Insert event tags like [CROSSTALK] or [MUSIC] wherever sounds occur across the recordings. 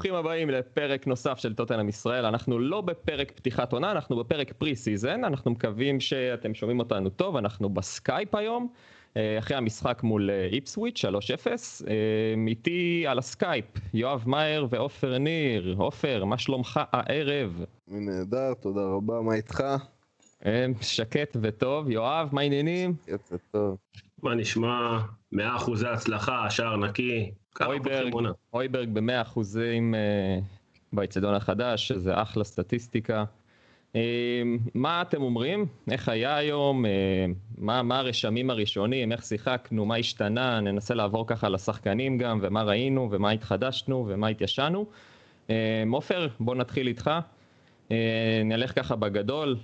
ברוכים הבאים לפרק נוסף של טוטנאם ישראל. אנחנו לא בפרק פתיחת עונה, אנחנו בפרק pre-season. אנחנו מקווים שאתם שומעים אותנו טוב, אנחנו בסקייפ היום. אה, אחרי המשחק מול אה, איפסוויץ' 3-0. אה, איתי על הסקייפ יואב מאייר ועופר ניר. עופר, מה שלומך הערב? נהדר, תודה רבה, מה איתך? שקט וטוב. יואב, מה העניינים? שקט וטוב. מה נשמע? 100% הצלחה, שער נקי. אויברג, אויברג ב-100% באצטדיון החדש, שזה אחלה סטטיסטיקה. אמ, מה אתם אומרים? איך היה היום? אמ, מה, מה הרשמים הראשונים? איך שיחקנו? מה השתנה? ננסה לעבור ככה לשחקנים גם, ומה ראינו, ומה התחדשנו, ומה התיישנו. עופר, בוא נתחיל איתך. נלך ככה בגדול.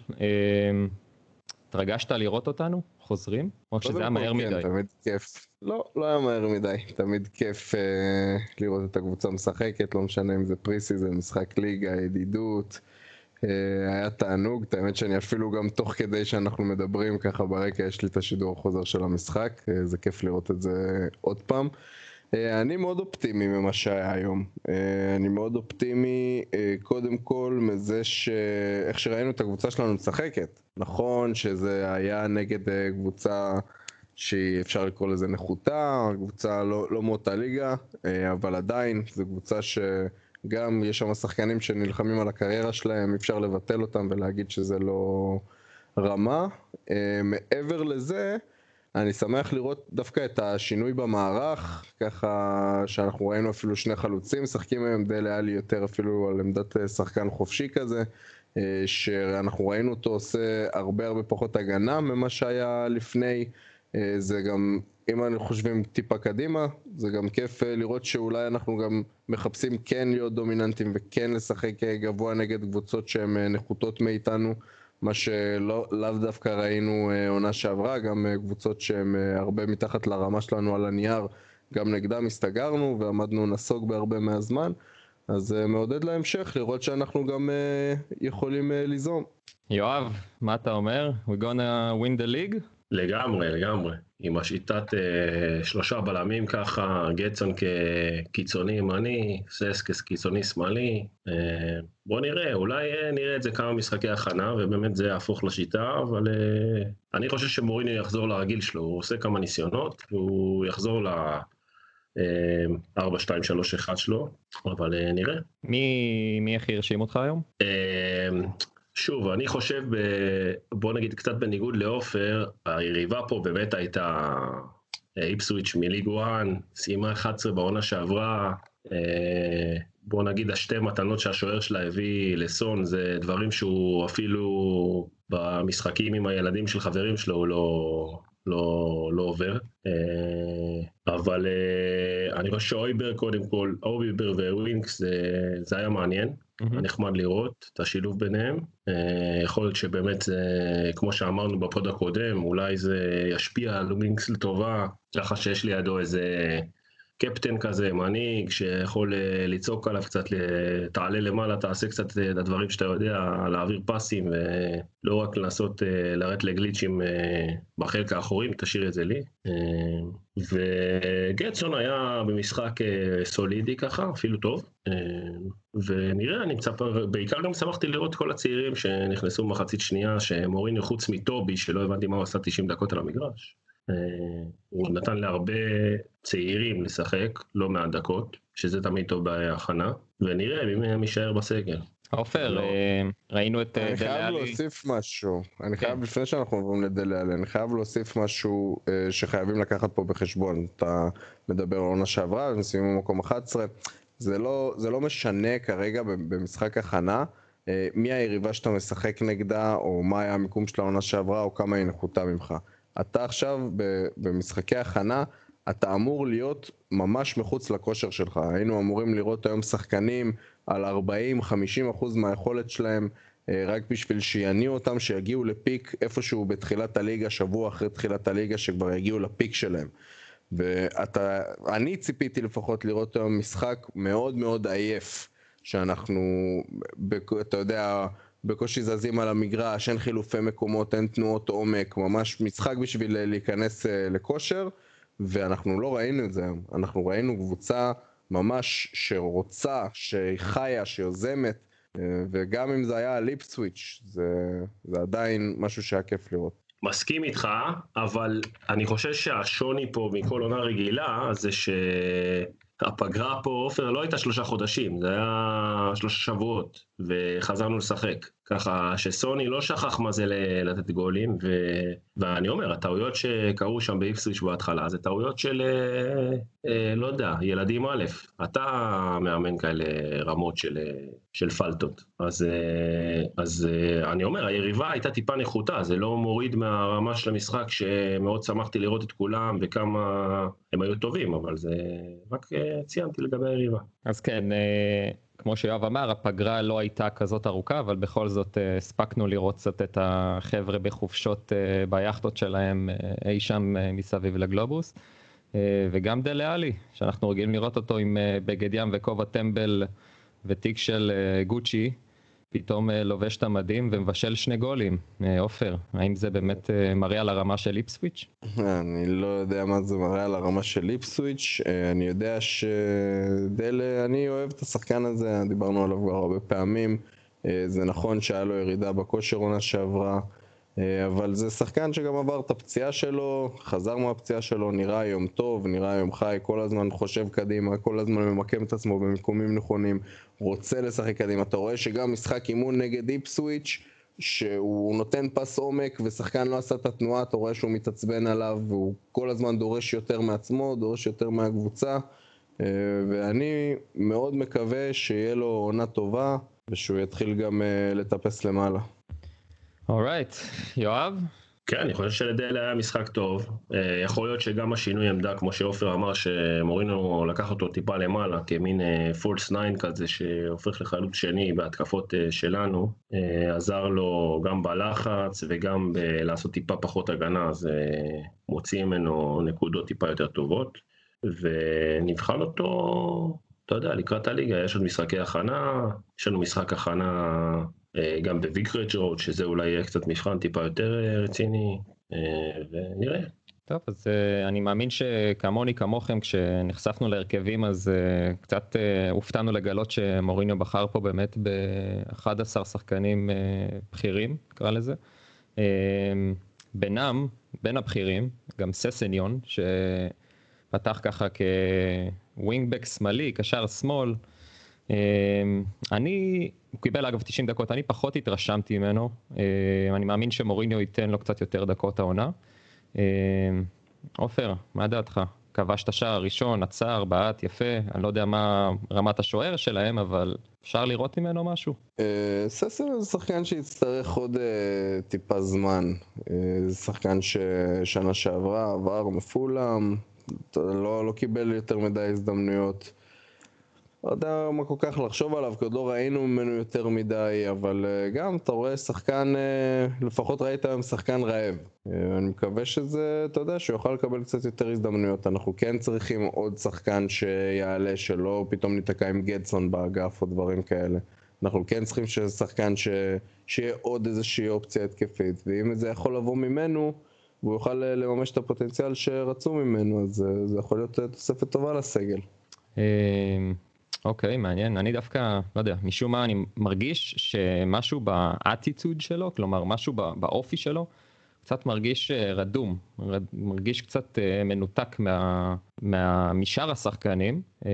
התרגשת לראות אותנו? חוזרים? או שזה היה מהר כן, מדי? תמיד כיף. לא, לא היה מהר מדי. תמיד כיף אה, לראות את הקבוצה משחקת, לא משנה אם זה פריסי, זה משחק ליגה, ידידות. אה, היה תענוג, את האמת שאני אפילו גם תוך כדי שאנחנו מדברים ככה ברקע יש לי את השידור החוזר של המשחק, אה, זה כיף לראות את זה עוד פעם. אה, אני מאוד אופטימי ממה שהיה היום. אני מאוד אופטימי קודם כל מזה שאיך שראינו את הקבוצה שלנו משחקת. נכון שזה היה נגד קבוצה שהיא אפשר לקרוא לזה נחותה, קבוצה לא, לא מאותה ליגה, אבל עדיין זו קבוצה ש... גם יש שם שחקנים שנלחמים על הקריירה שלהם, אי אפשר לבטל אותם ולהגיד שזה לא רמה. אה, מעבר לזה, אני שמח לראות דווקא את השינוי במערך, ככה שאנחנו ראינו אפילו שני חלוצים משחקים היום, דלה עלי יותר אפילו על עמדת אה, שחקן חופשי כזה, אה, שאנחנו ראינו אותו עושה הרבה הרבה פחות הגנה ממה שהיה לפני, זה גם אם אנחנו חושבים טיפה קדימה, זה גם כיף אה, לראות שאולי אנחנו גם מחפשים כן להיות דומיננטים וכן לשחק אה, גבוה נגד קבוצות שהן אה, נחותות מאיתנו, מה שלאו לא דווקא ראינו עונה שעברה, גם קבוצות שהן הרבה מתחת לרמה שלנו על הנייר, גם נגדם הסתגרנו ועמדנו נסוג בהרבה מהזמן, אז מעודד להמשך לראות שאנחנו גם יכולים ליזום. יואב, מה אתה אומר? We gonna win the league? לגמרי, לגמרי. עם השיטת אה, שלושה בלמים ככה, גטסון כקיצוני ימני, סס כקיצוני שמאלי. אה, בוא נראה, אולי אה, נראה את זה כמה משחקי הכנה, ובאמת זה יהפוך לשיטה, אבל אני חושב שמוריני יחזור לרגיל שלו, הוא עושה כמה ניסיונות, והוא יחזור ל... 4, 2, 3, 1 שלו, אבל אה, נראה. מי, מי הכי הרשים אותך היום? אה, שוב, אני חושב, ב... בוא נגיד קצת בניגוד לעופר, היריבה פה באמת הייתה איפסוויץ' מליג 1, סיימה 11 בעונה שעברה, אה, בוא נגיד השתי מתנות שהשוער שלה הביא לסון, זה דברים שהוא אפילו במשחקים עם הילדים של חברים שלו הוא לא, לא, לא עובר. אה, אבל אה, אני חושב שאויברג קודם כל, אויברג וווינקס זה, זה היה מעניין. Mm-hmm. נחמד לראות את השילוב ביניהם. אה, יכול להיות שבאמת, זה, כמו שאמרנו ב pod הקודם, אולי זה ישפיע על ווינקס לטובה, ככה שיש לידו איזה קפטן כזה, מנהיג, שיכול אה, לצעוק עליו קצת, תעלה למעלה, תעשה קצת את הדברים שאתה יודע, להעביר פסים, ולא רק לנסות אה, לרדת לגליצ'ים בחלק האחורי, תשאיר את זה לי. וגטסון היה במשחק סולידי ככה, אפילו טוב. ונראה, אני מצפה, בעיקר גם שמחתי לראות כל הצעירים שנכנסו במחצית שנייה, שמוריניו חוץ מטובי, שלא הבנתי מה הוא עשה 90 דקות על המגרש. אה, הוא נתן להרבה צעירים לשחק, לא מעט דקות, שזה תמיד טוב בהכנה, ונראה מי יישאר בסגל. עופר, לא. אה, ראינו את דלה אני חייב להוסיף משהו, אני חייב, כן. לפני שאנחנו עוברים לדלה אני חייב להוסיף משהו אה, שחייבים לקחת פה בחשבון. אתה מדבר על עונה שעברה, ומסיימים במקום 11. זה לא, זה לא משנה כרגע במשחק הכנה אה, מי היריבה שאתה משחק נגדה, או מה היה המיקום של העונה שעברה, או כמה היא נחותה ממך. אתה עכשיו במשחקי הכנה, אתה אמור להיות ממש מחוץ לכושר שלך. היינו אמורים לראות היום שחקנים על 40-50% מהיכולת שלהם, אה, רק בשביל שיניעו אותם, שיגיעו לפיק איפשהו בתחילת הליגה, שבוע אחרי תחילת הליגה, שכבר יגיעו לפיק שלהם. ואתה, אני ציפיתי לפחות לראות היום משחק מאוד מאוד עייף, שאנחנו, אתה יודע, בקושי זזים על המגרש, אין חילופי מקומות, אין תנועות עומק, ממש משחק בשביל להיכנס אה, לכושר, ואנחנו לא ראינו את זה היום. אנחנו ראינו קבוצה ממש שרוצה, שחיה, שיוזמת, אה, וגם אם זה היה ליפ סוויץ', זה, זה עדיין משהו שהיה כיף לראות. מסכים איתך, אבל אני חושב שהשוני פה מכל עונה רגילה זה שהפגרה פה, עופר, לא הייתה שלושה חודשים, זה היה שלושה שבועות, וחזרנו לשחק. ככה שסוני לא שכח מה זה לתת גולים, ו... ואני אומר, הטעויות שקרו שם באיפסוויץ' בהתחלה, זה טעויות של, אה, אה, לא יודע, ילדים א', אתה מאמן כאלה רמות של, של פלטות. אז, אה, אז אה, אני אומר, היריבה הייתה טיפה נחותה, זה לא מוריד מהרמה של המשחק, שמאוד שמחתי לראות את כולם וכמה הם היו טובים, אבל זה רק אה, ציינתי לגבי היריבה. אז כן, אה... כמו שיואב אמר, הפגרה לא הייתה כזאת ארוכה, אבל בכל זאת אה, הספקנו לראות קצת את החבר'ה בחופשות אה, ביאכטות שלהם אה, אי שם מסביב לגלובוס. וגם דלה עלי, שאנחנו רגילים לראות אותו עם בגד ים וכובע טמבל ותיק של גוצ'י, פתאום לובש את המדים ומבשל שני גולים. עופר, האם זה באמת מראה על הרמה של ליפסוויץ'? אני לא יודע מה זה מראה על הרמה של ליפסוויץ', אני יודע שדל, אני אוהב את השחקן הזה, דיברנו עליו כבר הרבה פעמים. זה נכון שהיה לו ירידה בכושר עונה שעברה, אבל זה שחקן שגם עבר את הפציעה שלו, חזר מהפציעה שלו, נראה היום טוב, נראה היום חי, כל הזמן חושב קדימה, כל הזמן ממקם את עצמו במיקומים נכונים, רוצה לשחק קדימה. אתה רואה שגם משחק אימון נגד איפסוויץ', שהוא נותן פס עומק ושחקן לא עשה את התנועה, אתה רואה שהוא מתעצבן עליו והוא כל הזמן דורש יותר מעצמו, דורש יותר מהקבוצה אה, ואני מאוד מקווה שיהיה לו עונה טובה ושהוא יתחיל גם אה, לטפס למעלה. אורייט, right. יואב? כן, אני חושב שלדלה היה משחק טוב. אה, יכול להיות שגם השינוי עמדה, כמו שעופר אמר, שמורינו לקח אותו טיפה למעלה, כמין פולס אה, ניין כזה, שהופך לחלוץ שני בהתקפות אה, שלנו, עזר לו גם בלחץ וגם לעשות טיפה פחות הגנה, אז מוציא ממנו נקודות טיפה יותר טובות. ונבחן אותו, אתה יודע, לקראת הליגה, יש עוד משחקי הכנה, יש לנו משחק הכנה גם בוויקרג' רוד, שזה אולי יהיה קצת מבחן טיפה יותר אה, רציני, אה, ונראה. טוב, אז אני מאמין שכמוני כמוכם, כשנחשפנו להרכבים, אז קצת הופתענו לגלות שמוריניו בחר פה באמת ב-11 שחקנים בכירים, נקרא לזה. בינם, בין הבכירים, גם ססניון, שפתח ככה כווינגבק שמאלי, קשר שמאל. אני הוא קיבל אגב 90 דקות, אני פחות התרשמתי ממנו, אה, אני מאמין שמוריניו ייתן לו קצת יותר דקות העונה. אה, עופר, מה דעתך? כבש את השער הראשון, עצר, בעט, יפה, אני לא יודע מה רמת השוער שלהם, אבל אפשר לראות ממנו משהו? אה, ססר זה שחקן שיצטרך עוד טיפה זמן. זה שחקן ששנה שעברה עבר מפולם, לא, לא קיבל יותר מדי הזדמנויות. לא יודע מה כל כך לחשוב עליו, כי עוד לא ראינו ממנו יותר מדי, אבל אה, גם אתה רואה שחקן, אה, לפחות ראית היום שחקן רעב. אה, אני מקווה שזה, אתה יודע, שהוא יוכל לקבל קצת יותר הזדמנויות. אנחנו כן צריכים עוד שחקן שיעלה, שלא פתאום ניתקע עם גדסון באגף או דברים כאלה. אנחנו כן צריכים שזה שחקן ש... שיהיה עוד איזושהי אופציה התקפית, ואם זה יכול לבוא ממנו, והוא יוכל לממש את הפוטנציאל שרצו ממנו, אז זה יכול להיות תוספת טובה לסגל. אוקיי, מעניין. אני דווקא, לא יודע, משום מה אני מרגיש שמשהו באטיטוד שלו, כלומר משהו באופי שלו, קצת מרגיש אה, רדום, מרגיש קצת אה, מנותק מה, מה, משאר השחקנים, אה,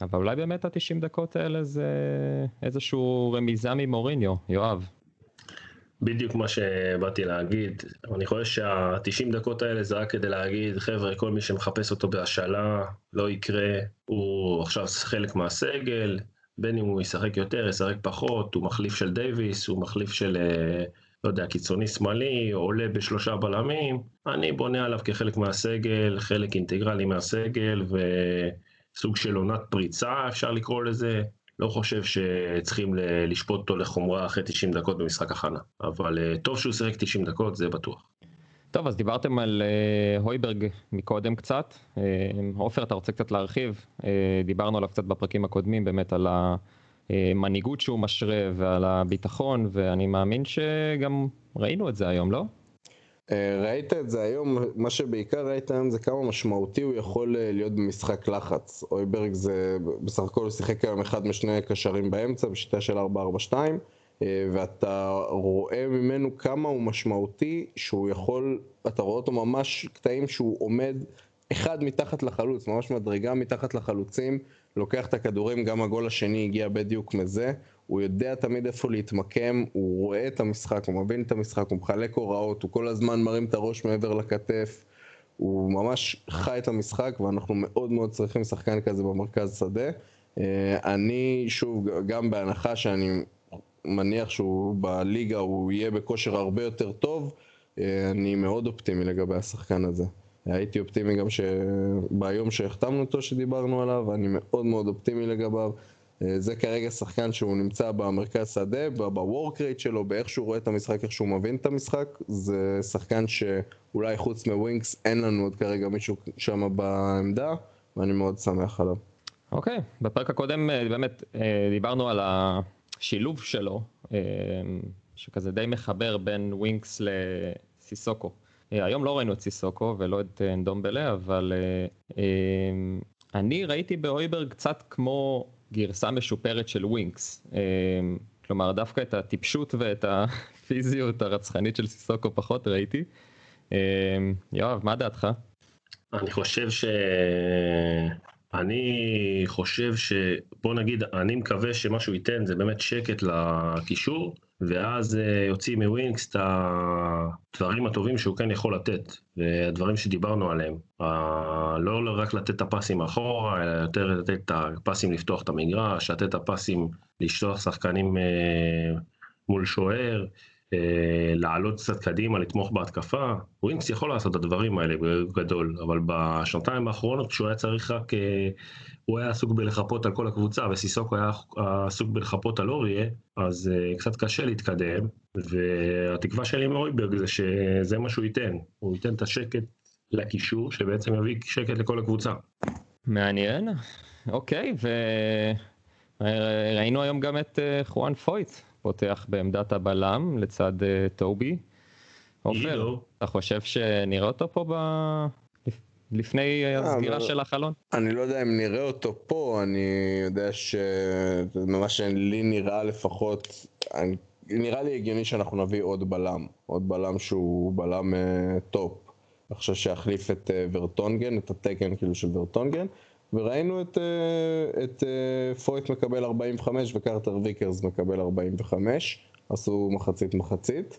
אבל אולי באמת ה-90 דקות האלה זה איזשהו רמיזה ממוריניו, יואב. בדיוק מה שבאתי להגיד. אני חושב שה-90 דקות האלה זה רק כדי להגיד, חבר'ה, כל מי שמחפש אותו בהשאלה, לא יקרה, הוא עכשיו חלק מהסגל, בין אם הוא ישחק יותר, ישחק פחות, הוא מחליף של דייוויס, הוא מחליף של, אה, לא יודע, קיצוני שמאלי, עולה בשלושה בלמים, אני בונה עליו כחלק מהסגל, חלק אינטגרלי מהסגל, וסוג של עונת פריצה, אפשר לקרוא לזה. לא חושב שצריכים לשפוט אותו לחומרה אחרי 90 דקות במשחק הכנה, אבל אה, טוב שהוא שיחק 90 דקות, זה בטוח. טוב, אז דיברתם על uh, הויברג מקודם קצת. Uh, עופר, אתה רוצה קצת להרחיב? Uh, דיברנו עליו קצת בפרקים הקודמים, באמת על המנהיגות שהוא משרה ועל הביטחון, ואני מאמין שגם ראינו את זה היום, לא? אה, ראית את זה היום, מה שבעיקר ראית היום זה כמה משמעותי הוא יכול אה, להיות במשחק לחץ. אויברג זה, בסך הכל הוא שיחק היום אחד משני קשרים באמצע, בשיטה של 4-4-2, ואתה רואה ממנו כמה הוא משמעותי, שהוא יכול, אתה רואה אותו ממש קטעים שהוא עומד אחד מתחת לחלוץ, ממש מדרגה מתחת לחלוצים, לוקח את הכדורים, גם הגול השני הגיע בדיוק מזה, הוא יודע תמיד איפה להתמקם, הוא רואה את המשחק, הוא מבין את המשחק, הוא מחלק הוראות, הוא כל הזמן מרים את הראש מעבר לכתף, הוא ממש חי את המשחק ואנחנו מאוד מאוד צריכים שחקן כזה במרכז שדה. אה, אני, שוב, גם בהנחה שאני מניח שהוא בליגה הוא יהיה בכושר הרבה יותר טוב, אה, אני מאוד אופטימי לגבי השחקן הזה. הייתי אופטימי גם ש... ביום שהחתמנו אותו שדיברנו עליו, אני מאוד מאוד אופטימי לגביו. אה, זה כרגע שחקן שהוא נמצא במרכז שדה, בוורק רייט שלו, באיך שהוא רואה את המשחק, איך שהוא מבין את המשחק. זה שחקן שאולי חוץ מווינקס אין לנו עוד כרגע מישהו שם בעמדה, ואני מאוד שמח עליו. אוקיי, okay. בפרק הקודם אה, באמת אה, דיברנו על השילוב שלו, שכזה די מחבר בין ווינקס לסיסוקו. היום לא ראינו את סיסוקו ולא את אנדומבלה, אבל אני ראיתי באויברג קצת כמו גרסה משופרת של ווינקס. אמ, כלומר, דווקא את הטיפשות ואת הפיזיות הרצחנית של סיסוקו פחות ראיתי. אמ, יואב, מה דעתך? אני חושב ש... אני חושב ש... בוא נגיד, אני מקווה שמה שהוא ייתן זה באמת שקט לקישור, ואז אה, יוציא מווינקס את הדברים הטובים שהוא כן יכול לתת, והדברים שדיברנו עליהם. לא רק לתת את הפסים אחורה, אלא יותר לתת את הפסים לפתוח את המגרש, לתת את הפסים לשלוח שחקנים אה, מול שוער, אה, לעלות קצת קדימה, לתמוך בהתקפה. ווינקס יכול לעשות את הדברים האלה בגדול, אבל בשנתיים האחרונות כשהוא היה צריך רק, אה, הוא היה עסוק בלחפות על כל הקבוצה, וסיסוקו היה עסוק בלחפות על אוריה, אז אה, קצת קשה להתקדם, והתקווה שלי מאויברג זה שזה מה שהוא ייתן, הוא ייתן את השקט לקישור, שבעצם יביא שקט לכל הקבוצה. מעניין, אוקיי, וראינו היום גם את חואן פויט פותח בעמדת הבלם לצד uh, טובי. עופר, אתה חושב שנראה אותו פה ב... לפני אה, הסגירה של החלון? אני לא יודע אם נראה אותו פה, אני יודע שממה שלי נראה לפחות, אני... נראה לי הגיוני שאנחנו נביא עוד בלם, עוד בלם שהוא בלם uh, top. אני חושב שיחליף את uh, ורטונגן, את התקן כאילו של ורטונגן. וראינו את, אה, את אה, פויט מקבל 45 וקרטר ויקרס מקבל 45, עשו מחצית מחצית.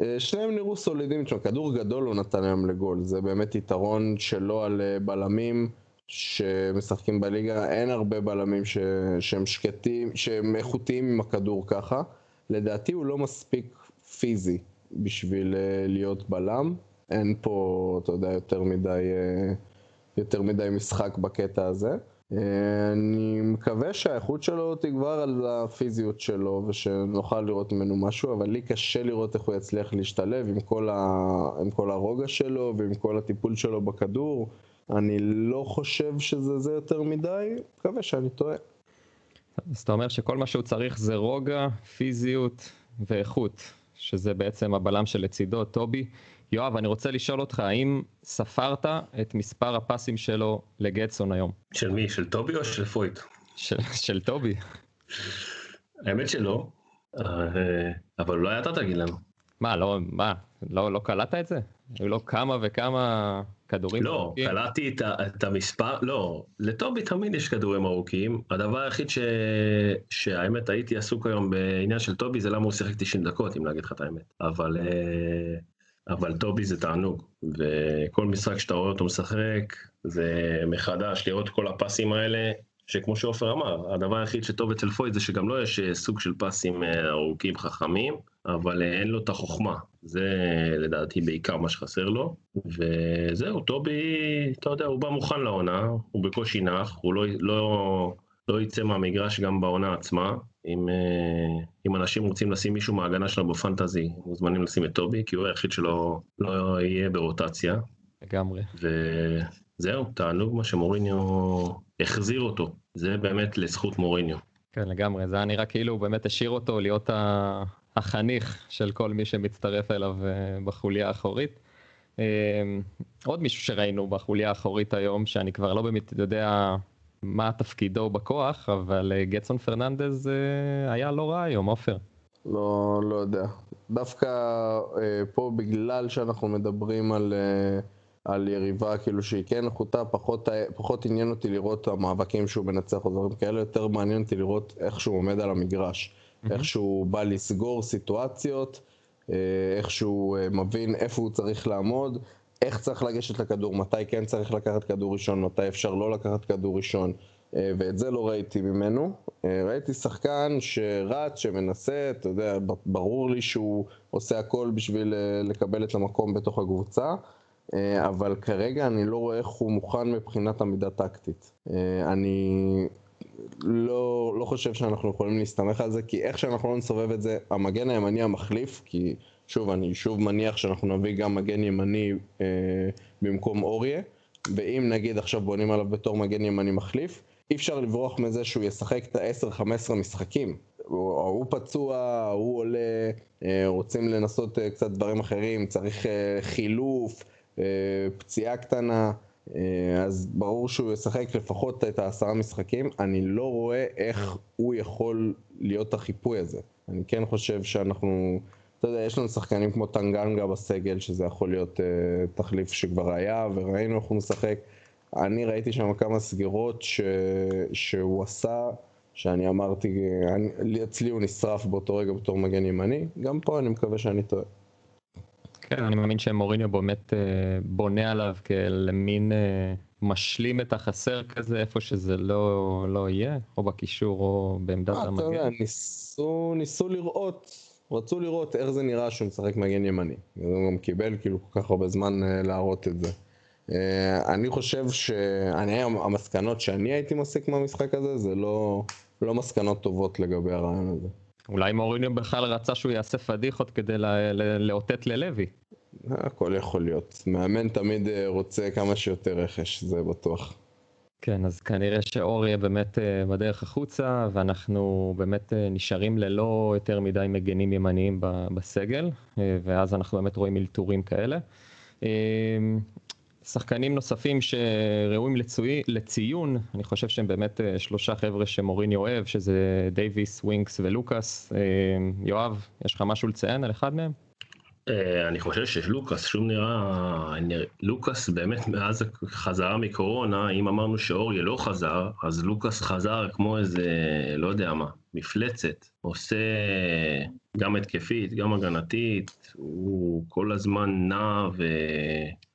אה, שניהם נראו סולידים, תשמע, כדור גדול הוא נתן היום לגול, זה באמת יתרון שלו על בלמים שמשחקים בליגה, אין הרבה בלמים ש... שהם שקטים, שהם איכותיים עם הכדור ככה. לדעתי הוא לא מספיק פיזי בשביל להיות בלם, אין פה, אתה יודע, יותר מדי... יותר מדי משחק בקטע הזה. אה, אני מקווה שהאיכות שלו תגבר על הפיזיות שלו ושנוכל לראות ממנו משהו, אבל לי קשה לראות איך הוא יצליח להשתלב עם כל, ה... עם כל הרוגע שלו ועם כל הטיפול שלו בכדור. אני לא חושב שזה זה יותר מדי, מקווה שאני טועה. אז אתה אומר שכל מה שהוא צריך זה רוגע, פיזיות ואיכות, שזה בעצם הבלם שלצידו, טובי. יואב, אני רוצה לשאול אותך, האם ספרת את מספר הפסים שלו לגטסון היום? של מי? של טובי או של פויט? של, של טובי. האמת שלא, אה, אבל אולי אתה תגיד לנו. מה, לא, מה, לא, לא קלטת את זה? היו לו כמה וכמה כדורים לא, ארוכים? לא, קלטתי את, את המספר, לא, לטובי תמיד יש כדורים ארוכים. הדבר היחיד ש... שהאמת הייתי עסוק היום בעניין של טובי זה למה הוא שיחק 90 דקות, אם להגיד לך את האמת. אבל... אה, אבל טובי זה תענוג, וכל משחק שאתה רואה אותו משחק, זה מחדש לראות כל הפסים האלה, שכמו שעופר אמר, הדבר היחיד שטוב אצל פויד זה שגם לו לא יש אה, סוג של פסים אה, ארוכים חכמים, אבל אה, אין לו את החוכמה. זה לדעתי בעיקר מה שחסר לו, וזהו, טובי, אתה יודע, הוא בא מוכן לעונה, הוא בקושי נח, הוא לא, לא, לא יצא מהמגרש גם בעונה עצמה, אם, אה, אם אנשים רוצים לשים מישהו מההגנה שלו בפנטזי, מוזמנים לשים את טובי, כי הוא היחיד שלא לא יהיה ברוטציה. לגמרי. וזהו, תענוג מה שמוריניו החזיר אותו, זה באמת לזכות מוריניו. כן, לגמרי, זה היה נראה כאילו הוא באמת השאיר אותו להיות החניך של כל מי שמצטרף אליו בחוליה האחורית. עוד מישהו שראינו בחוליה האחורית היום, שאני כבר לא באמת יודע מה תפקידו בכוח, אבל גטסון פרננדז היה לא רע היום, עופר. לא, לא יודע. דווקא אה, פה בגלל שאנחנו מדברים על, אה, על יריבה כאילו שהיא כן נחותה, פחות, פחות עניין אותי לראות המאבקים שהוא מנצח או דברים כאלה, יותר מעניין אותי לראות איך שהוא עומד על המגרש. Mm-hmm. איך שהוא בא לסגור סיטואציות, אה, איך שהוא אה, מבין איפה הוא צריך לעמוד, איך צריך לגשת לכדור, מתי כן צריך לקחת כדור ראשון, מתי אפשר לא לקחת כדור ראשון. אה, ואת זה לא ראיתי ממנו. אה, ראיתי שחקן שרץ, שמנסה, אתה יודע, ברור לי שהוא עושה הכל בשביל אה, לקבל את המקום בתוך הקבוצה, אבל כרגע אני לא רואה איך הוא מוכן מבחינת עמידה טקטית. אני לא, לא חושב שאנחנו יכולים להסתמך על זה, כי איך שאנחנו לא נסובב את זה, המגן הימני המחליף, כי אני שוב מניח שאנחנו נביא גם מגן ימני אה, במקום אוריה, ואם נגיד עכשיו בונים עליו בתור מגן ימני מחליף, אי אפשר לברוח מזה שהוא ישחק את ה-10-15 משחקים. הוא, הוא פצוע, הוא עולה, אה, רוצים לנסות אה, קצת דברים אחרים, צריך אה, חילוף, פציעה קטנה, אז ברור שהוא ישחק לפחות את העשרה משחקים. אני לא רואה איך הוא יכול להיות החיפוי הזה. אני כן חושב שאנחנו, אתה יודע, יש לנו שחקנים כמו טנגנגה בסגל, שזה יכול להיות תחליף שכבר היה, וראינו איך הוא משחק. אני ראיתי שם כמה סגירות ש... שהוא עשה, שאני אמרתי, אני... אצלי הוא נשרף באותו רגע בתור מגן ימני, גם פה אני מקווה שאני טועה. כן, אני מאמין שמוריניו באמת אה, בונה עליו כמין אה, משלים את החסר כזה, איפה שזה לא, לא יהיה, או בקישור או בעמדת אה, המגן. אתה יודע, ניסו, ניסו לראות, רצו לראות איך זה נראה שהוא משחק מגן ימני. הוא גם קיבל כאילו כל כך הרבה זמן להראות את זה. אה, אני חושב שאני, המסקנות שאני הייתי מסיק מהמשחק הזה, זה לא, לא מסקנות טובות לגבי הרעיון הזה. אולי מוריניו בכלל רצה שהוא יעשה פדיחות כדי לאותת ללוי. הכל יכול להיות. מאמן תמיד אה, רוצה כמה שיותר רכש, זה בטוח. כן, אז כנראה שאורייה באמת אה, בדרך החוצה, ואנחנו באמת נשארים ללא יותר מדי מגנים ימניים בסגל, ואז אנחנו באמת רואים אלתורים כאלה. שחקנים נוספים שראויים לצוי, לציון, אני חושב שהם באמת אה, שלושה חבר'ה שמוריני אוהב, שזה דייוויס, ווינקס ולוקאס. אה, יואב, יש לך משהו לציין על אחד מהם? אה, אני חושב שלוקאס, שוב נראה, לוקאס באמת מאז החזרה מקורונה, אם אמרנו שאוריה לא חזר, אז לוקאס חזר כמו איזה, לא יודע מה, מפלצת. עושה גם התקפית, גם הגנתית, הוא כל הזמן נע ו...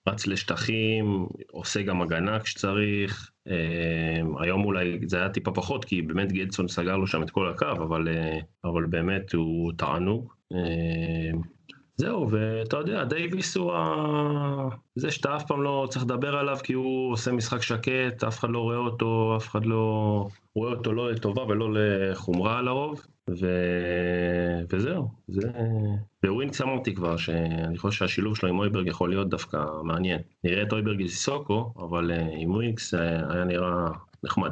רץ לשטחים, עושה גם הגנה כשצריך. Uh, היום אולי זה היה טיפה פחות, כי באמת גדסון סגר לו שם את כל הקו, אבל, uh, אבל באמת הוא תענוג. זהו, ואתה יודע, דייוויס הוא ה... זה שאתה אף פעם לא צריך לדבר עליו כי הוא עושה משחק שקט, אף אחד לא רואה אותו, אף אחד לא רואה אותו לא לטובה ולא לחומרה לרוב, ו... וזהו, זה... בווינקס אמרתי כבר שאני חושב שהשילוב שלו עם אויברג יכול להיות דווקא מעניין. נראה את אויברג וסיסוקו, אבל אה, עם ווינקס אה, היה נראה נחמד.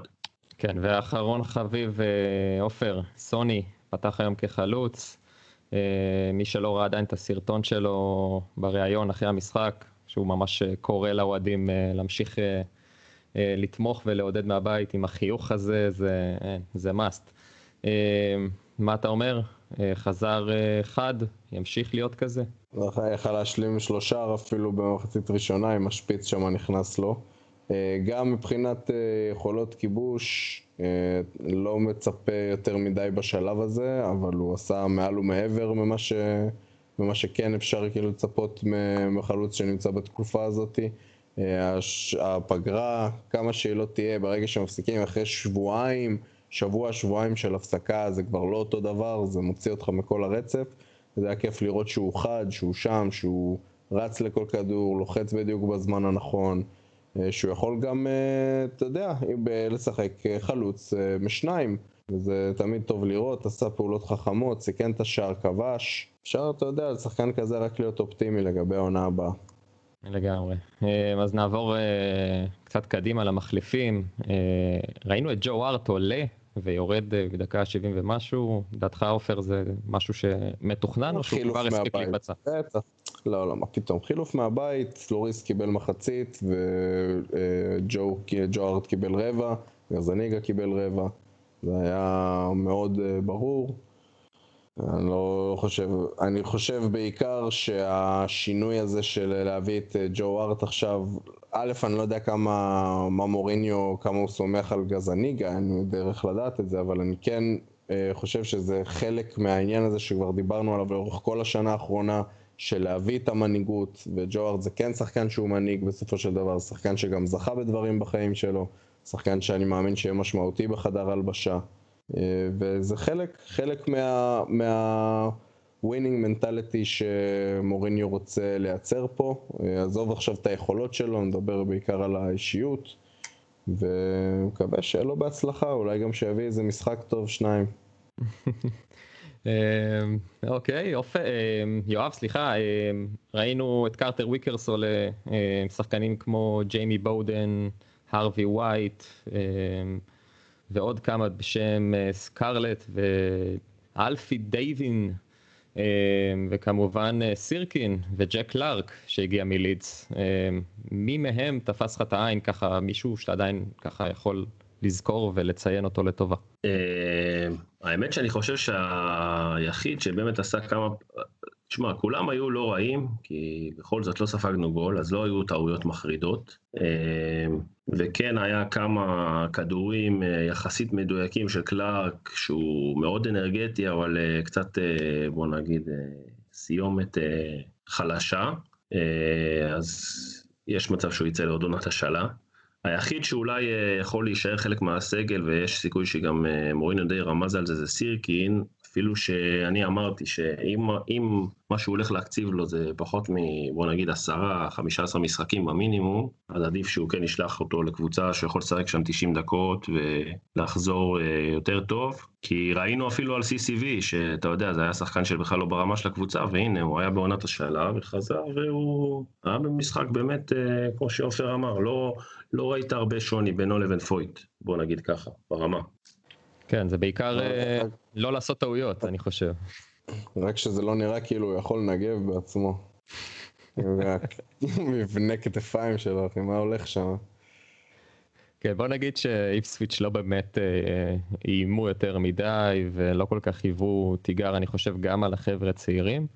כן, ואחרון חביב, אה, עופר, סוני, פתח היום כחלוץ. מי שלא ראה עדיין את הסרטון שלו בריאיון אחרי המשחק, שהוא ממש קורא לאוהדים להמשיך לתמוך ולעודד מהבית עם החיוך הזה, זה, זה must. מה אתה אומר? אה, חזר אה, חד, ימשיך להיות כזה? יכל להשלים שלושה אפילו במחצית ראשונה עם השפיץ שם נכנס לו. אה, גם מבחינת יכולות כיבוש, לא מצפה יותר מדי בשלב הזה, אבל הוא עשה מעל ומעבר ממה, ש... ממה שכן אפשר כאילו לצפות מחלוץ שנמצא בתקופה הזאת. הפגרה, כמה שהיא לא תהיה, ברגע שמפסיקים אחרי שבועיים, שבוע, שבועיים של הפסקה זה כבר לא אותו דבר, זה מוציא אותך מכל הרצף. זה היה כיף לראות שהוא חד, שהוא שם, שהוא רץ לכל כדור, לוחץ בדיוק בזמן הנכון, אה, שהוא יכול גם, אה, אתה יודע, לשחק חלוץ אה, משניים. וזה תמיד טוב לראות, עשה פעולות חכמות, סיכן את השער, כבש. אפשר, אתה יודע, לשחקן כזה רק להיות אופטימי לגבי העונה הבאה. לגמרי. אז נעבור קצת קדימה למחליפים. ראינו את ג'ו ארט עולה ויורד אה, בדקה 70 ומשהו, לדעתך עופר זה משמשהו שמתוכנן או שהוא כבר הספיק להיפצע? לא, לא, מה פתאום. חילוף מהבית, לוריס קיבל מחצית וג'ו ארט קיבל רבע, גרזניגה קיבל רבע. זה היה מאוד ברור. אני לא חושב, אני חושב בעיקר שהשינוי הזה של להביא את אה, ג'ו ארט עכשיו, א', אני לא יודע כמה, מה מוריניו, כמה הוא סומך על גזניגה, אין לי דרך לדעת את זה, אבל אני כן אה, חושב שזה חלק מהעניין הזה שכבר דיברנו עליו לאורך כל השנה האחרונה, של להביא את המנהיגות, וג'ו הארט זה כן שחקן שהוא מנהיג בסופו של דבר, שחקן שגם זכה בדברים בחיים שלו, שחקן שאני מאמין שיהיה משמעותי בחדר הלבשה. אה, וזה חלק, חלק מה... מה... winning mentality שמוריניו רוצה לייצר פה. אה, עזוב עכשיו את היכולות שלו, נדבר בעיקר על האישיות. ומקווה שיהיה לו בהצלחה, אולי גם שיביא איזה משחק טוב, שניים. אה, אוקיי, יואב, סליחה, ראינו את קרטר ויקרס ושחקנים כמו ג'יימי בודן, הרווי ווייט, ועוד כמה בשם אה, סקרלט ואלפי דיוויין אה, וכמובן אה, סירקין וג'ק קלארק שהגיע מלידס. מי מהם תפס לך את העין ככה מישהו שאתה עדיין ככה יכול לזכור ולציין אותו לטובה? האמת שאני חושב שהיחיד שבאמת עשה כמה תשמע, כולם היו לא רעים, כי בכל זאת לא ספגנו גול, אז לא היו טעויות מחרידות. אה, וכן היה כמה כדורים אה, יחסית מדויקים של קלארק, שהוא מאוד אנרגטי, אבל אה, קצת, בוא נגיד, סיומת חלשה. אז יש מצב שהוא יצא לעוד עונת השאלה. היחיד שאולי יכול להישאר חלק מהסגל, ויש סיכוי שגם מורינו די רמז על זה, זה סירקין, אפילו שאני אמרתי שאם מה שהוא הולך להקציב לו זה פחות מ... בוא נגיד עשרה, חמישה עשרה משחקים במינימום, אז עדיף שהוא כן ישלח אותו לקבוצה שיכול לשחק שם 90 דקות ולחזור אה, יותר טוב. כי ראינו אפילו על CCV, שאתה יודע, זה היה שחקן שבכלל לא ברמה של הקבוצה, והנה, הוא היה בעונת השאלה וחזר, והוא היה במשחק באמת, אה, כמו שעופר אמר, לא, לא ראית הרבה שוני בינו לבין פויט, בוא נגיד ככה, ברמה. כן, זה בעיקר אה, לא לעשות טעויות, אני חושב. רק שזה לא נראה כאילו הוא יכול לנגב בעצמו. מבנה כתפיים שלו, אחי, מה הולך שם? כן, בוא נגיד שאיפסוויץ' לא באמת אה, איימו יותר מדי ולא כל כך היוו תיגר, אני חושב, גם על החבר'ה הצעירים.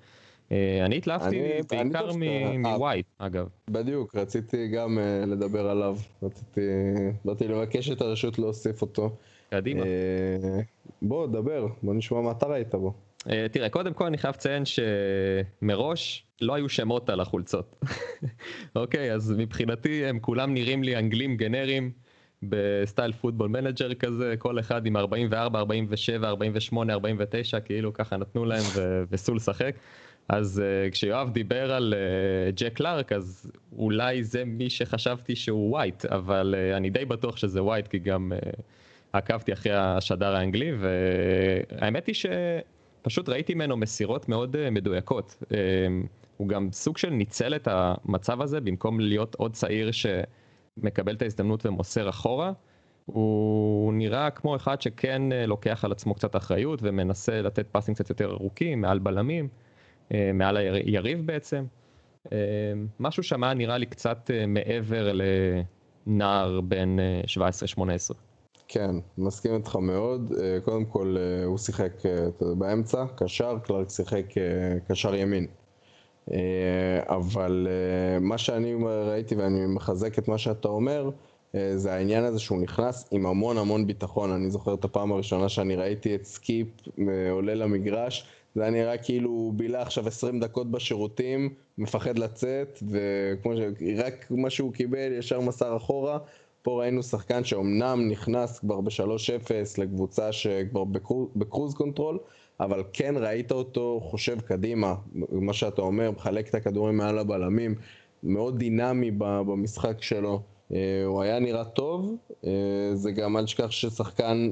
אה, אני התלהבתי בעיקר מווייט, אגב. בדיוק, רציתי גם לדבר עליו. רציתי, באתי לבקש את הרשות להוסיף אותו. קדימה. אה, בוא, דבר, בוא נשמע מה אתה ראית בו. אה, תראה, קודם כל אני חייב לציין שמראש לא היו שמות על החולצות. [LAUGHS] אוקיי, אז מבחינתי הם כולם נראים לי אנגלים גנריים בסטייל Football Manager כזה, כל אחד עם 44, 47, 48, 49, כאילו ככה נתנו להם וסו לשחק. אז uh, כשיואב דיבר על uh, ג'ק קלארק אז אולי זה מי שחשבתי שהוא ווייט אבל uh, אני די בטוח שזה ווייט כי גם uh, עקבתי אחרי השדר האנגלי והאמת היא שפשוט ראיתי ממנו מסירות מאוד אה, מדויקות. אה, הוא גם סוג של ניצל את המצב הזה במקום להיות עוד צעיר שמקבל את ההזדמנות ומוסר אחורה. הוא נראה כמו אחד שכן אה, לוקח על עצמו קצת אחריות ומנסה לתת פסים קצת יותר ארוכים מעל בלמים, מעל היריב בעצם. משהו היה נראה לי קצת מעבר לנער בן 17-18. כן, מסכים איתך מאוד. אה, קודם כל, אה, הוא שיחק אה, באמצע, קשר, קלארק שיחק קשר ימין. אבל מה שאני ראיתי, ואני מחזק את מה שאתה אומר, זה העניין הזה שהוא נכנס עם המון המון ביטחון. אני זוכר את הפעם הראשונה שאני ראיתי את סקיפ עולה למגרש, זה היה נראה כאילו הוא בילה עכשיו 20 דקות בשירותים, מפחד לצאת, וכמו ש... רק מה שהוא קיבל ישר מסר אחורה, פה ראינו שחקן שאומנם נכנס כבר ב-3-0 לקבוצה שכבר ב cruise control, אבל כן ראית אותו חושב קדימה, מה שאתה אומר, מחלק את הכדורים מעל הבלמים, מאוד דינמי במשחק שלו. אה, הוא היה נראה טוב, אה, זה גם אל תשכח ששחקן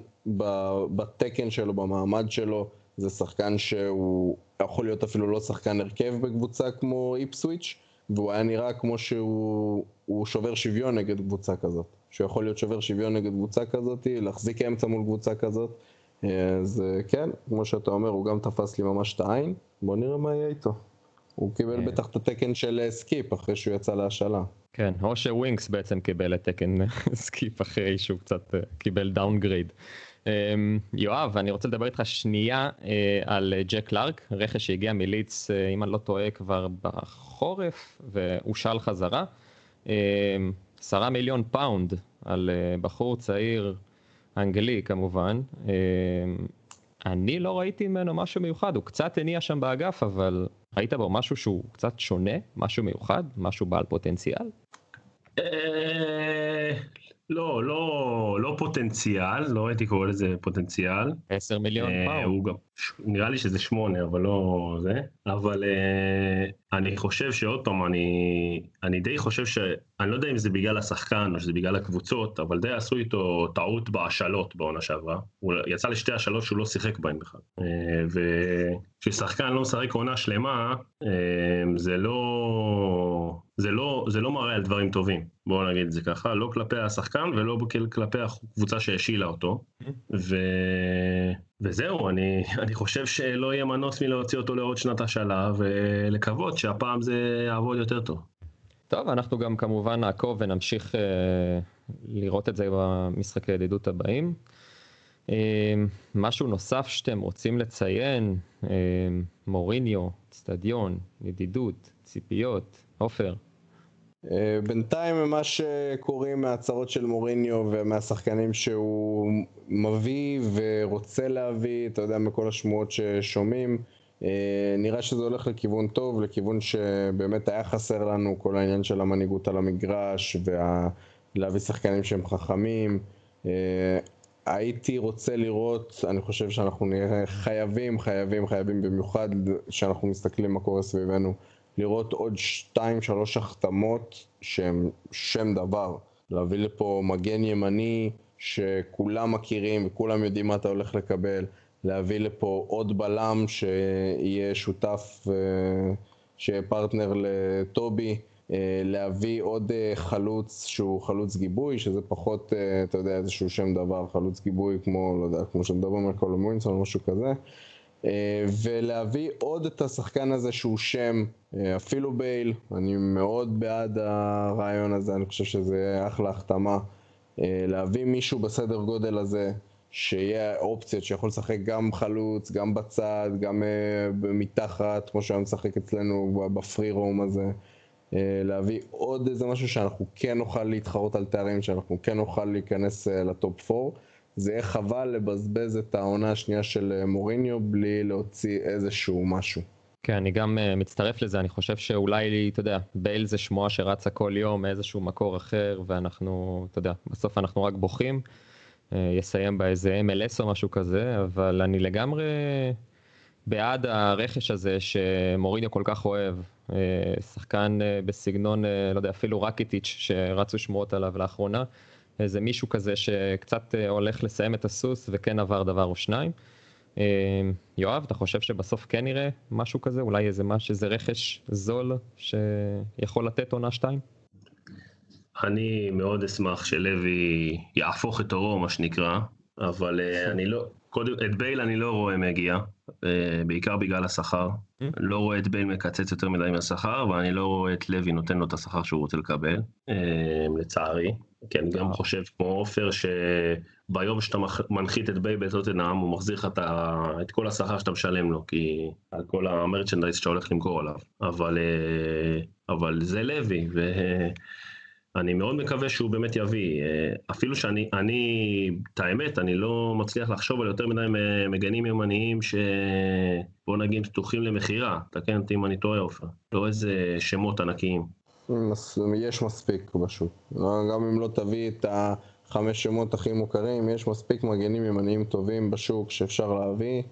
בתקן שלו, במעמד שלו, זה שחקן שהוא יכול להיות אפילו לא שחקן הרכב בקבוצה כמו איפסוויץ', והוא היה נראה כמו שהוא שובר שוויון נגד קבוצה כזאת. שהוא יכול להיות שובר שוויון נגד קבוצה כזאת, להחזיק אמצע מול קבוצה כזאת. אז כן, כמו שאתה אומר, הוא גם תפס לי ממש את העין, בוא נראה מה יהיה איתו. הוא קיבל בטח את התקן של סקיפ אחרי שהוא יצא להשאלה. כן, או שווינקס בעצם קיבל את תקן [LAUGHS] סקיפ אחרי שהוא קצת קיבל downgrade. אמ, יואב, אני רוצה לדבר איתך שנייה אה, על ג'ק קלארק, רכש שהגיע מלידס, אה, אם אני לא טועה, כבר בחורף, והושאל חזרה. אמ, עשרה מיליון פאונד על אה, בחור צעיר אנגלי כמובן. אני לא ראיתי ממנו משהו מיוחד, הוא קצת הניע שם באגף, אבל ראית בו משהו שהוא קצת שונה, משהו מיוחד, משהו בעל פוטנציאל? לא, לא, לא פוטנציאל, לא הייתי קורא לזה פוטנציאל. 10 מיליון פאונד. נראה לי שזה 8, אבל לא זה. אבל uh, אני חושב שעוד פעם, אני, אני די חושב ש... אני לא יודע אם זה בגלל השחקן או שזה בגלל הקבוצות, אבל די עשו איתו טעות בהשאלות בעונה שעברה. הוא יצא לשתי השאלות שהוא לא שיחק בהן בכלל. Uh, וכששחקן לא משחק עונה שלמה, uh, זה לא... זה לא, זה לא מראה על דברים טובים, בואו נגיד את זה ככה, לא כלפי השחקן ולא כלפי הקבוצה שהשילה אותו. ו... וזהו, אני, אני חושב שלא יהיה מנוס מלהוציא אותו לעוד שנת השאלה ולקוות שהפעם זה יעבוד יותר טוב. טוב, אנחנו גם כמובן נעקוב ונמשיך אה, לראות את זה במשחקי הידידות הבאים. אה, משהו נוסף שאתם רוצים לציין, אה, מוריניו, אצטדיון, ידידות, ציפיות, עופר. אה, בינתיים ממה שקוראים מההצהרות של מוריניו ומהשחקנים שהוא מביא ורוצה להביא, אתה יודע, מכל השמועות ששומעים, אה, נראה שזה הולך לכיוון טוב, לכיוון שבאמת היה חסר לנו, כל העניין של המנהיגות על המגרש ולהביא שחקנים שהם חכמים. אה, הייתי רוצה לראות, אני חושב שאנחנו נהיה חייבים, חייבים, חייבים במיוחד כשאנחנו מסתכלים מה קורה סביבנו. לראות עוד שתיים שלוש החתמות שהם שם דבר. להביא לפה מגן ימני שכולם מכירים וכולם יודעים מה אתה הולך לקבל. להביא לפה עוד בלם שיהיה שותף, אה, שיהיה פרטנר לטובי. אה, להביא עוד אה, חלוץ שהוא חלוץ גיבוי, שזה פחות, אתה יודע, איזשהו שם דבר, חלוץ גיבוי כמו, לא יודע, כמו שמדברים על קאלום ווילסון או משהו כזה. אה, ולהביא עוד את השחקן הזה שהוא שם, אה, אפילו בייל, אני מאוד בעד הרעיון הזה, אני חושב שזה אחלה החתמה. אה, להביא מישהו בסדר גודל הזה, שיהיה אופציות שיכול לשחק גם חלוץ, גם בצד, גם מתחת, כמו שהיה משחק אצלנו בפרי רום הזה. להביא עוד איזה משהו שאנחנו כן נוכל להתחרות על תארים, שאנחנו כן נוכל להיכנס לטופ 4. זה יהיה חבל לבזבז את העונה השנייה של אה, מוריניו בלי להוציא איזשהו משהו. כן, אני גם uh, מצטרף לזה, אני חושב שאולי, אתה יודע, בייל זה שמועה שרצה כל יום מאיזשהו מקור אחר, ואנחנו, אתה יודע, בסוף אנחנו רק בוכים, uh, יסיים באיזה MLS או משהו כזה, אבל אני לגמרי בעד הרכש הזה שמוריניו כל כך אוהב. שחקן בסגנון, לא יודע, אפילו רקיטיץ' שרצו שמועות עליו לאחרונה. איזה מישהו כזה שקצת אה, הולך לסיים את הסוס וכן עבר דבר או שניים. אה, יואב, אתה חושב שבסוף כן נראה משהו כזה? אולי איזה משהו, איזה רכש זול שיכול לתת עונה שתיים? אני מאוד אשמח שלוי יהפוך את אורו, מה שנקרא, אבל אה, אני לא, קודם, את בייל אני לא רואה מגיע, בעיקר בגלל השכר. לא רואה את בייל מקצץ יותר מדי מהשכר, ואני לא רואה את לוי נותן לו את השכר שהוא רוצה לקבל, לצערי. כי אני גם חושב כמו עופר שביום שאתה מנחית את בייל בטוטנאם הוא מחזיר לך את כל השכר שאתה משלם לו כי על כל ה merchandise שאתה הולך למכור עליו. אבל אה, אבל זה לוי ואני מאוד מקווה שהוא באמת יביא. אה, אפילו שאני אני את האמת אני לא מצליח לחשוב על יותר מדי מגנים ימניים שבוא נגיד פתוחים למכירה. תקן אותי אם אני טועה עופר. לא איזה שמות ענקיים. יש מספיק פשוט. גם אם לא תביא את החמש שמות הכי מוכרים, יש מספיק מגנים ימניים טובים בשוק שאפשר להביא,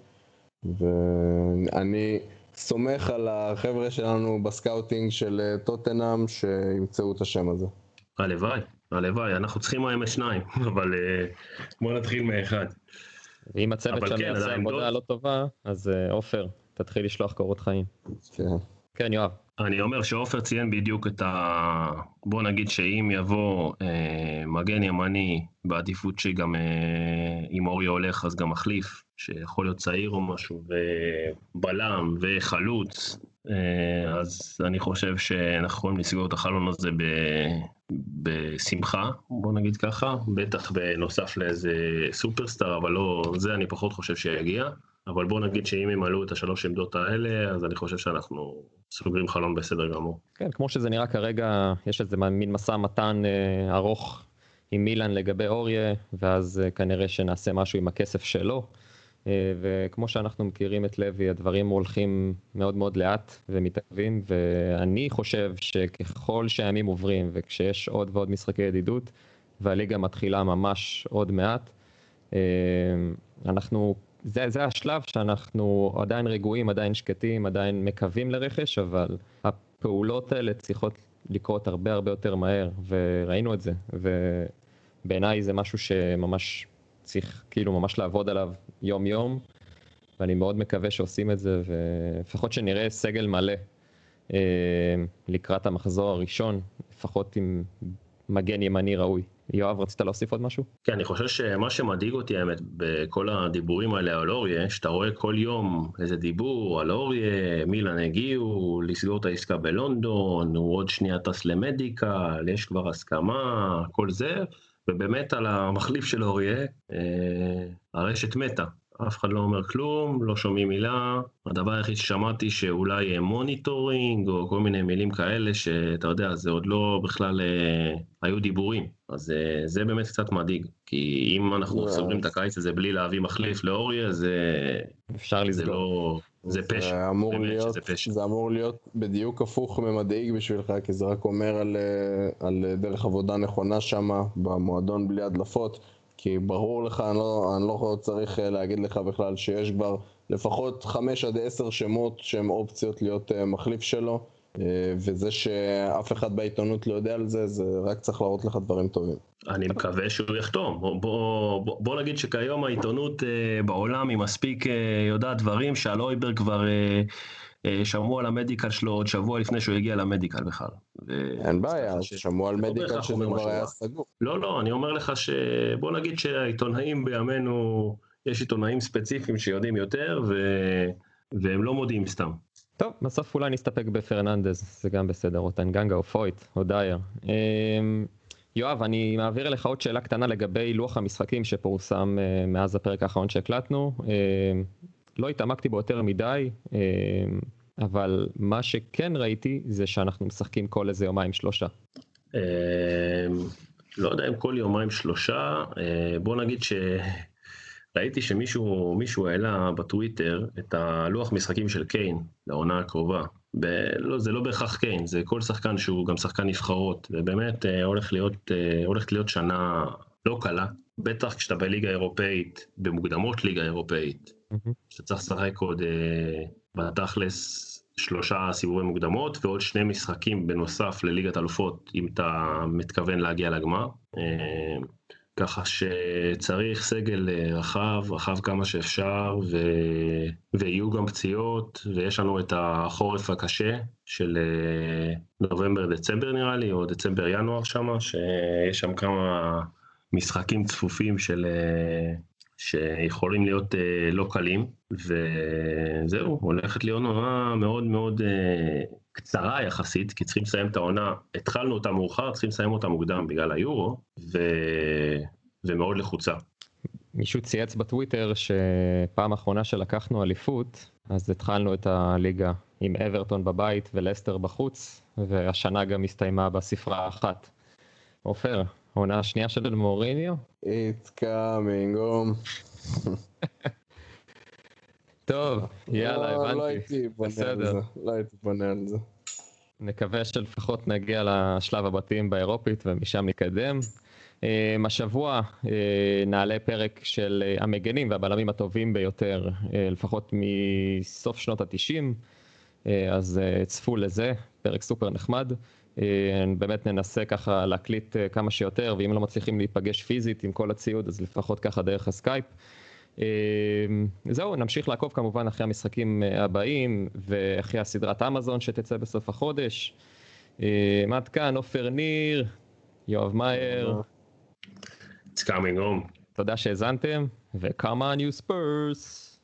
ואני סומך על החבר'ה שלנו ב scouting של אה, טוטנאם שימצאו את השם הזה. הלוואי, הלוואי, אנחנו צריכים היום שניים, [LAUGHS] אבל אה, בוא נתחיל מאחד. ואם הצוות שם כן, יעשה עבודה לא טובה, אז אה, עופר, תתחיל לשלוח קורות חיים. כן. כן, יואב. אני אומר שעופר ציין בדיוק את ה... בוא נגיד שאם יבוא אה, מגן ימני בעדיפות שגם אה, אם אורי הולך אז גם מחליף, שיכול להיות צעיר או משהו, ובלם וחלוץ, אה, אז אני חושב שאנחנו יכולים לסגור את החלון הזה ב... בשמחה, בוא נגיד ככה, בטח בנוסף לאיזה סופרסטאר, אבל לא, זה אני פחות חושב שיגיע. אבל בוא נגיד שאם ימלאו את השלוש עמדות האלה, אז אני חושב שאנחנו סוגרים חלון בסדר גמור. כן, כמו שזה נראה כרגע, יש איזה מין משא מתן אה, ארוך עם מילאן לגבי אוריה, ואז אה, כנראה שנעשה משהו עם הכסף שלו. אה, וכמו שאנחנו מכירים את לוי, הדברים הולכים מאוד מאוד לאט ומתעכבים, ואני חושב שככל שהימים עוברים, וכשיש עוד ועוד משחקי ידידות, והליגה מתחילה ממש עוד מעט, אה, אנחנו זה, זה השלב שאנחנו עדיין רגועים, עדיין שקטים, עדיין מקווים לרכש, אבל הפעולות האלה צריכות לקרות הרבה הרבה יותר מהר, וראינו את זה, ובעיניי זה משהו שממש צריך כאילו ממש לעבוד עליו יום יום, ואני מאוד מקווה שעושים את זה, ולפחות שנראה סגל מלא אה, לקראת המחזור הראשון, לפחות עם מגן ימני ראוי. יואב, רצית להוסיף עוד משהו? כן, אני חושב שמה שמדאיג אותי האמת בכל הדיבורים האלה על אוריה, שאתה רואה כל יום איזה דיבור על אוריה, מילאן הגיעו, לסגור את העסקה בלונדון, הוא עוד שנייה טס למדיקל, יש כבר הסכמה, כל זה, ובאמת על המחליף של אוריה, אה, הרשת מתה. אף אחד לא אומר כלום, לא שומעים מילה. הדבר היחיד ששמעתי שאולי monitoring או כל מיני מילים כאלה, שאתה יודע, זה עוד לא בכלל אה, היו דיבורים. אז אה, זה באמת קצת מדאיג, כי אם אנחנו סוגרים את הקיץ הזה בלי להביא מחליף לאוריה, זה... אפשר לסגור. לא... זה פשע, זה אמור באמת להיות, שזה פשע. זה אמור להיות בדיוק הפוך ממדאיג בשבילך, כי זה רק אומר על, אה, על דרך עבודה נכונה שם, במועדון בלי הדלפות. כי ברור לך, אני לא, אני לא צריך אה, להגיד לך בכלל שיש כבר לפחות 5 עד 10 שמות שהם אופציות להיות אה, מחליף שלו, אה, וזה שאף אחד בעיתונות לא יודע על זה, זה רק צריך להראות לך דברים טובים. אני מקווה שהוא יחתום. בוא, בוא, בוא נגיד שכיום העיתונות בעולם היא מספיק יודעת דברים שעל אויבר כבר... אה, שמעו על המדיקל שלו עוד שבוע לפני שהוא הגיע למדיקל בכלל. אין בעיה, אז שמעו על לא מדיקל שזה כבר היה סגור. לא, לא, אני אומר לך שבוא נגיד שהעיתונאים בימינו, יש עיתונאים ספציפיים שיודעים יותר, ו... והם לא מודיעים סתם. טוב, בסוף אולי נסתפק בפרננדז, זה גם בסדר, או טנגנגה או פויט או דייר. אמ, יואב, אני מעביר אליך עוד שאלה קטנה לגבי לוח המשחקים שפורסם אה, מאז הפרק האחרון שהקלטנו. לא התעמקתי בו יותר מדי, אמ, אבל מה שכן ראיתי זה שאנחנו משחקים כל איזה יומיים שלושה. אמ, לא יודע אם כל יומיים שלושה, אה, בוא נגיד שראיתי שמישהו מישהו העלה בטוויטר את הלוח משחקים של קיין לעונה הקרובה. ב... לא, זה לא בהכרח קיין, זה כל שחקן שהוא גם שחקן נבחרות, ובאמת אה, הולך להיות, אה, הולכת להיות שנה לא קלה, בטח כשאתה בליגה אירופאית, במוקדמות ליגה אירופאית, שאתה צריך לשחק עוד בתכלס שלושה סיבובי מוקדמות ועוד שני משחקים בנוסף לליגת אלופות אם אתה מתכוון להגיע לגמר. אה, ככה שצריך סגל אה, רחב, רחב כמה שאפשר, ו... ויהיו גם פציעות, ויש לנו את החורף הקשה של אה, נובמבר-דצמבר נראה לי, או דצמבר-ינואר שם, שיש שם כמה משחקים צפופים של שיכולים להיות אה, לא קלים, וזהו, הולכת להיות עונה מאוד מאוד אה, קצרה יחסית, כי צריכים לסיים את העונה, התחלנו אותה מאוחר, צריכים לסיים אותה מוקדם בגלל היורו, ו... ומאוד לחוצה. מישהו צייץ בטוויטר שפעם אחרונה שלקחנו אליפות, אז התחלנו את הליגה עם אברטון בבית ולסטר בחוץ, והשנה גם הסתיימה בספרה האחת. עופר, העונה השנייה של מוריניו? It's coming home. טוב, יאללה, לא, הבנתי. לא הייתי בונה על זה, לא הייתי בונה על זה. נקווה שלפחות נגיע לשלב הבתים באירופית ומשם נתקדם. אה, השבוע אה, נעלה פרק של אה, המגנים והבלמים הטובים ביותר, לפחות מסוף שנות התשעים, אז צפו לזה, פרק סופר נחמד. אה, באמת ננסה ככה להקליט אה, כמה שיותר, ואם לא מצליחים להיפגש פיזית עם כל הציוד, אז לפחות ככה דרך הסקייפ. זהו, נמשיך לעקוב כמובן אחרי המשחקים הבאים ואחרי הסדרת אמזון שתצא בסוף החודש. עד כאן, עופר ניר, יואב מאייר. It's coming home. תודה שהאזנתם, ו-come on you spurs.